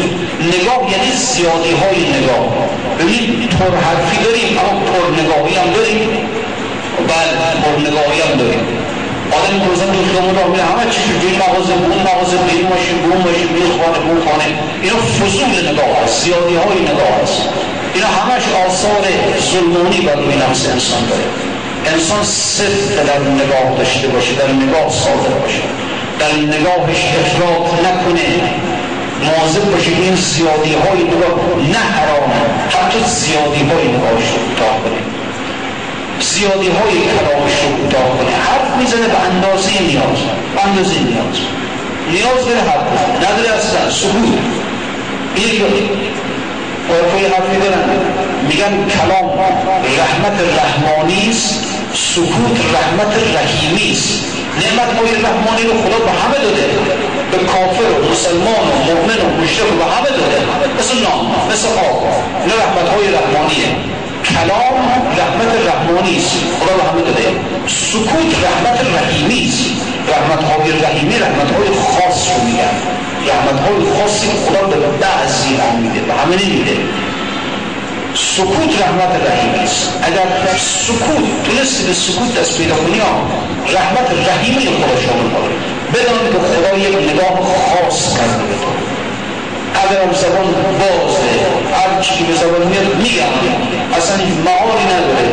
نگاه یعنی زیادی های نگاه. ببینید پر حرفی داریم اما پر نگاهی هم داریم. بله پر نگاهی هم داریم. آدم روزن تو خیامون راه همه چیز این مغازه اون مغازه این ماشین به اون ماشین به خانه به خانه. اینا فضول نگاه هست زیادی های نگاه هست. اینا همش آثار ظلمونی بر روی نفس انسان داره. انسان صدق در نگاه داشته باشه در نگاه صادق باشه. در نگاهش افراط نکنه. مواظب باشه این زیادی های نگاه نه حرام حتی زیادی های نگاهش رو کوتاه کنه. زیادی های کلامش می‌زنه به اندازه نیاز. به اندازه نیاز. نیاز داره حرف نداره اصلا سکوت یک عرفای حرفی دارن میگن کلام رحمت رحمانی است سکوت رحمت رحیمی است. نعمت های رحمانی رو خدا به همه داده. به کافر و مسلمان و مؤمن و مشرک به همه داده. مثل نام مثل آب. نه رحمت های رحمانیه. کلام رحمت رحمانی است. خدا به همه داده. سکوت رحمت رحیمی است. رحمت های رحیمی رحمت های خاص رو میگن. رحمت های خاصی خدا به بعضی هم میده به همه نمیده. سکوت رحمت رحیمی است. اگر سکوت تونستی به سکوت دست پیدا کنی رحمت رحیمی خدا شامل کنه بدان که خدا یک نگاه خاص کرده به تو هم زبان بازه هر چی که به زبان میاد میگم. اصلا این معالی نداره.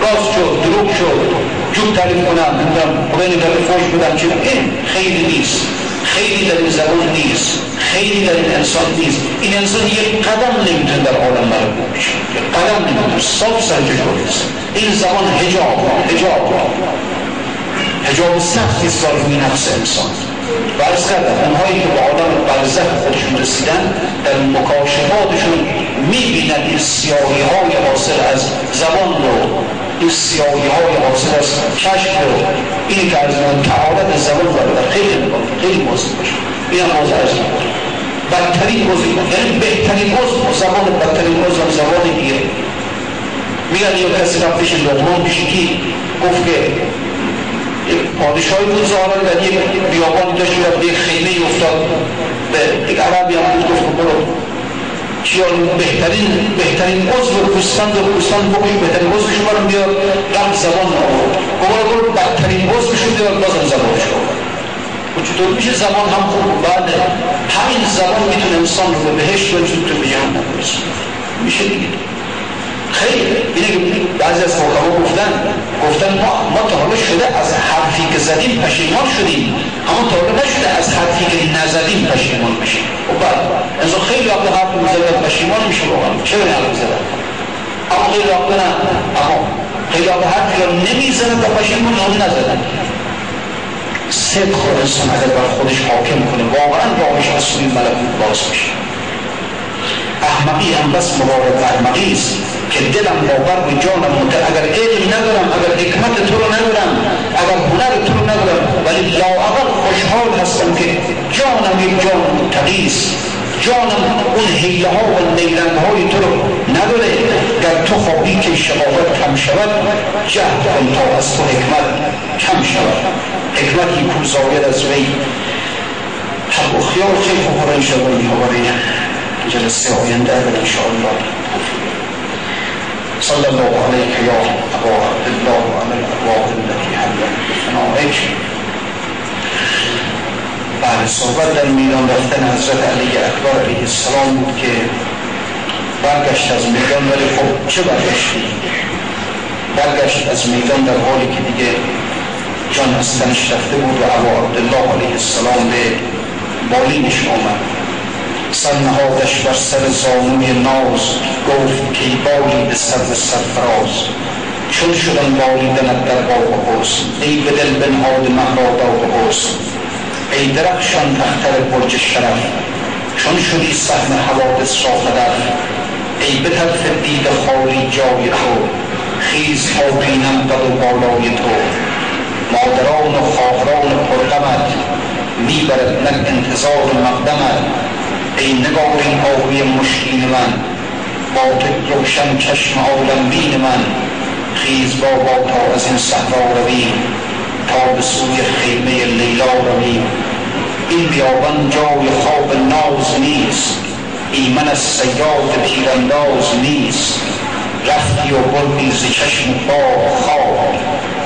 راست شد دروغ شد. جوب تعریف کنم نمی‌دونم بین دفعه فوش بدم چه این خیلی نیست. خیلی در این زبان نیست. خیلی در این انسان نیست. این انسان یک قدم نمی‌تونه در عالم بشه یک قدم نمی‌تونه. صاف سرجش است. این زبان هجاب هجاب هجاب سختی سال روی نفس انسان. کردن اونهایی که به عالم برزخ خودشون رسیدن در مکاشفاتشون می‌بینن این سیاهی های حاصل از زبان رو. این سیاهی های حاصل از کشف رو. اینی که از من تعالت زبان رو خیلی نگاه خیلی موضوع باشه. این هم موضوع از بدترین موضوع یعنی بهترین موضوع زبان بدترین موضوع زبان دیگه میگن یه کسی رفت پیش لغمان پیش گفت که پادشاهی بود ظاهرا در یک بیابانی داشت و یک خیمه افتاد. به یک عربی هم بود گفت برو. چیان بهترین بهترین عضو پوستند و پوستند بکش بهترین عضو شما رو بیار. رفت زبان آورد گفت برو بدترین عضو شو بیار بازم زبانش آورد و چطور میشه زبان هم خوب؟ بعد همین زبان می‌تونه انسان رو به بهشت و تو به اسم میشه دیگه. خیلی. اینه که بعضی از حکما گفتن گفتن ما, ما تا حالا شده از حرفی که زدیم پشیمان شدیم. اما تا حالا نشده از حرفی که نزدیم پشیمان بشیم. و خب بعد از خیلی وقت حرف می‌زدن پشیمان میشه واقعا. چه به حرف زدن اما خیلی وقت نه. اما خیلی وقت حرفی رو نمی‌زدن و پشیمان هم نزدن صدق انسان اگر بر خودش حاکم کنه. واقعا راهش از سوی ملکوت باز میشه. احمقی هم بس مبارد احمقی است که دلم باور به جانم مده اگر علم ندارم اگر حکمت تو رو ندارم اگر هنر تو رو ندارم ولی لااقل خوشحال هستم که جانم یک جان متقی است جانم اون حیله ها و نیرنگ های تو رو نداره در تو خواهی که شقاوت کم شود جهد کن تا از تو حکمت کم شود حکمتی کو زاید از وی حق و خیال خیلی خوبه شد و جلسه آینده اگر انشاءالله صلى الله عليك يا أبا عبد الله وعلى الأبواب التي حلت بفنائك بعد صحبت در میدان رفتن حضرت علی اکبر علیه السلام بود که برگشت از میدان ولی خب چه برگشتی؟ برگشت از میدان در حالی که دیگه جان از تنش رفته بود و ابا عبدالله علیه السلام به بالینش آمد. سر نهادش بر سر زانوی ناز گفت که بالی به سر سرفراز چون شدن بالیدنت در باغ حسن ای به دل بنهاد مهرا داد حسن ای درخشان تختر برج شرف چون شدی سهم حوادث را هدف ای به طرف دید خالی جای تو خیز تا بینم بد و بالای تو. مادران و خواهران پرغمت می‌برد من انتظار مقدمت. ای نگارین آهوی مشکین من با روشن چشم عالم بین من خیز بابا تا از این صحرا رویم تا به سوی خیمه لیلا رویم. این بیابان جای خواب ناز نیست ایمن از سیاد تیرانداز نیست. رفتی و بردی ز چشم باغ خواب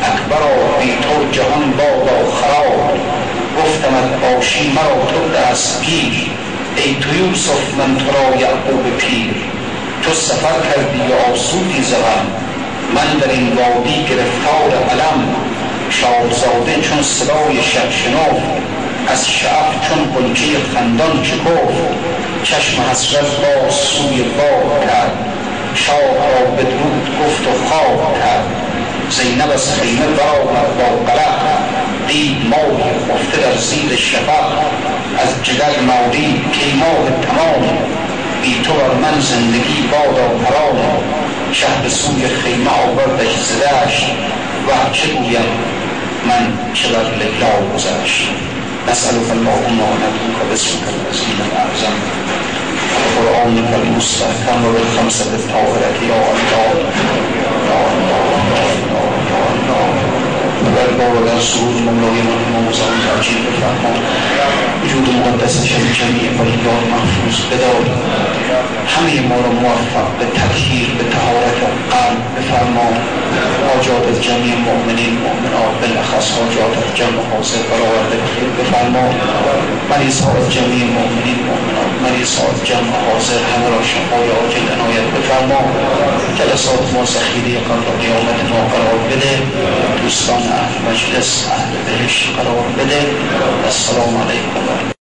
اکبرا بی تو جهان بادا خراب. گفتمت باشی مرا تو دست گیر ای تو یوسف من تو را یعقوب پیر تو سفر کردی و آسودی زغم من در این وادی گرفتار علم شاهزاده چون صدای شب از شعف چون قنچه خندان شکفت چشم حسرت باز سوی باغ کرد شاه را بدرود گفت و خواب کرد. زینب از خیمه برآمد با قلق دید ماهی خفته در زیر شفق از جگر نادید که ماه تمام بی تو بر من زندگی بادا حرام شه به سوی خیمه آوردش زدش و چه گویم من چه بر لیلا گذشت؟ نسألك اللهم ونبوك باسمك العظيم الأعظم وقرآنك المستحكم وبالخمسة الطاهرة يا الله. يا الله يا الله يا الله در بار در سرود مولای من امام زمان ترجیح بفرما وجود مقدسش از جمعی ولیان محفوظ بدار همه ما را موفق به تطهیر به تهارت قلب بفرما حاجات از جمعی مؤمنین مؤمنات بالاخص حاجات از جمع حاضر برآورده بفرما مریض ها از جمعی مؤمنین مؤمنات مریض ها از جمع حاضر همه را شفای عاجل عنایت بفرما جلسات ما ذخیره قبل قیامت ما قرار بده. دوستان مجلس اهل بهش قرار بده. السلام علیکم.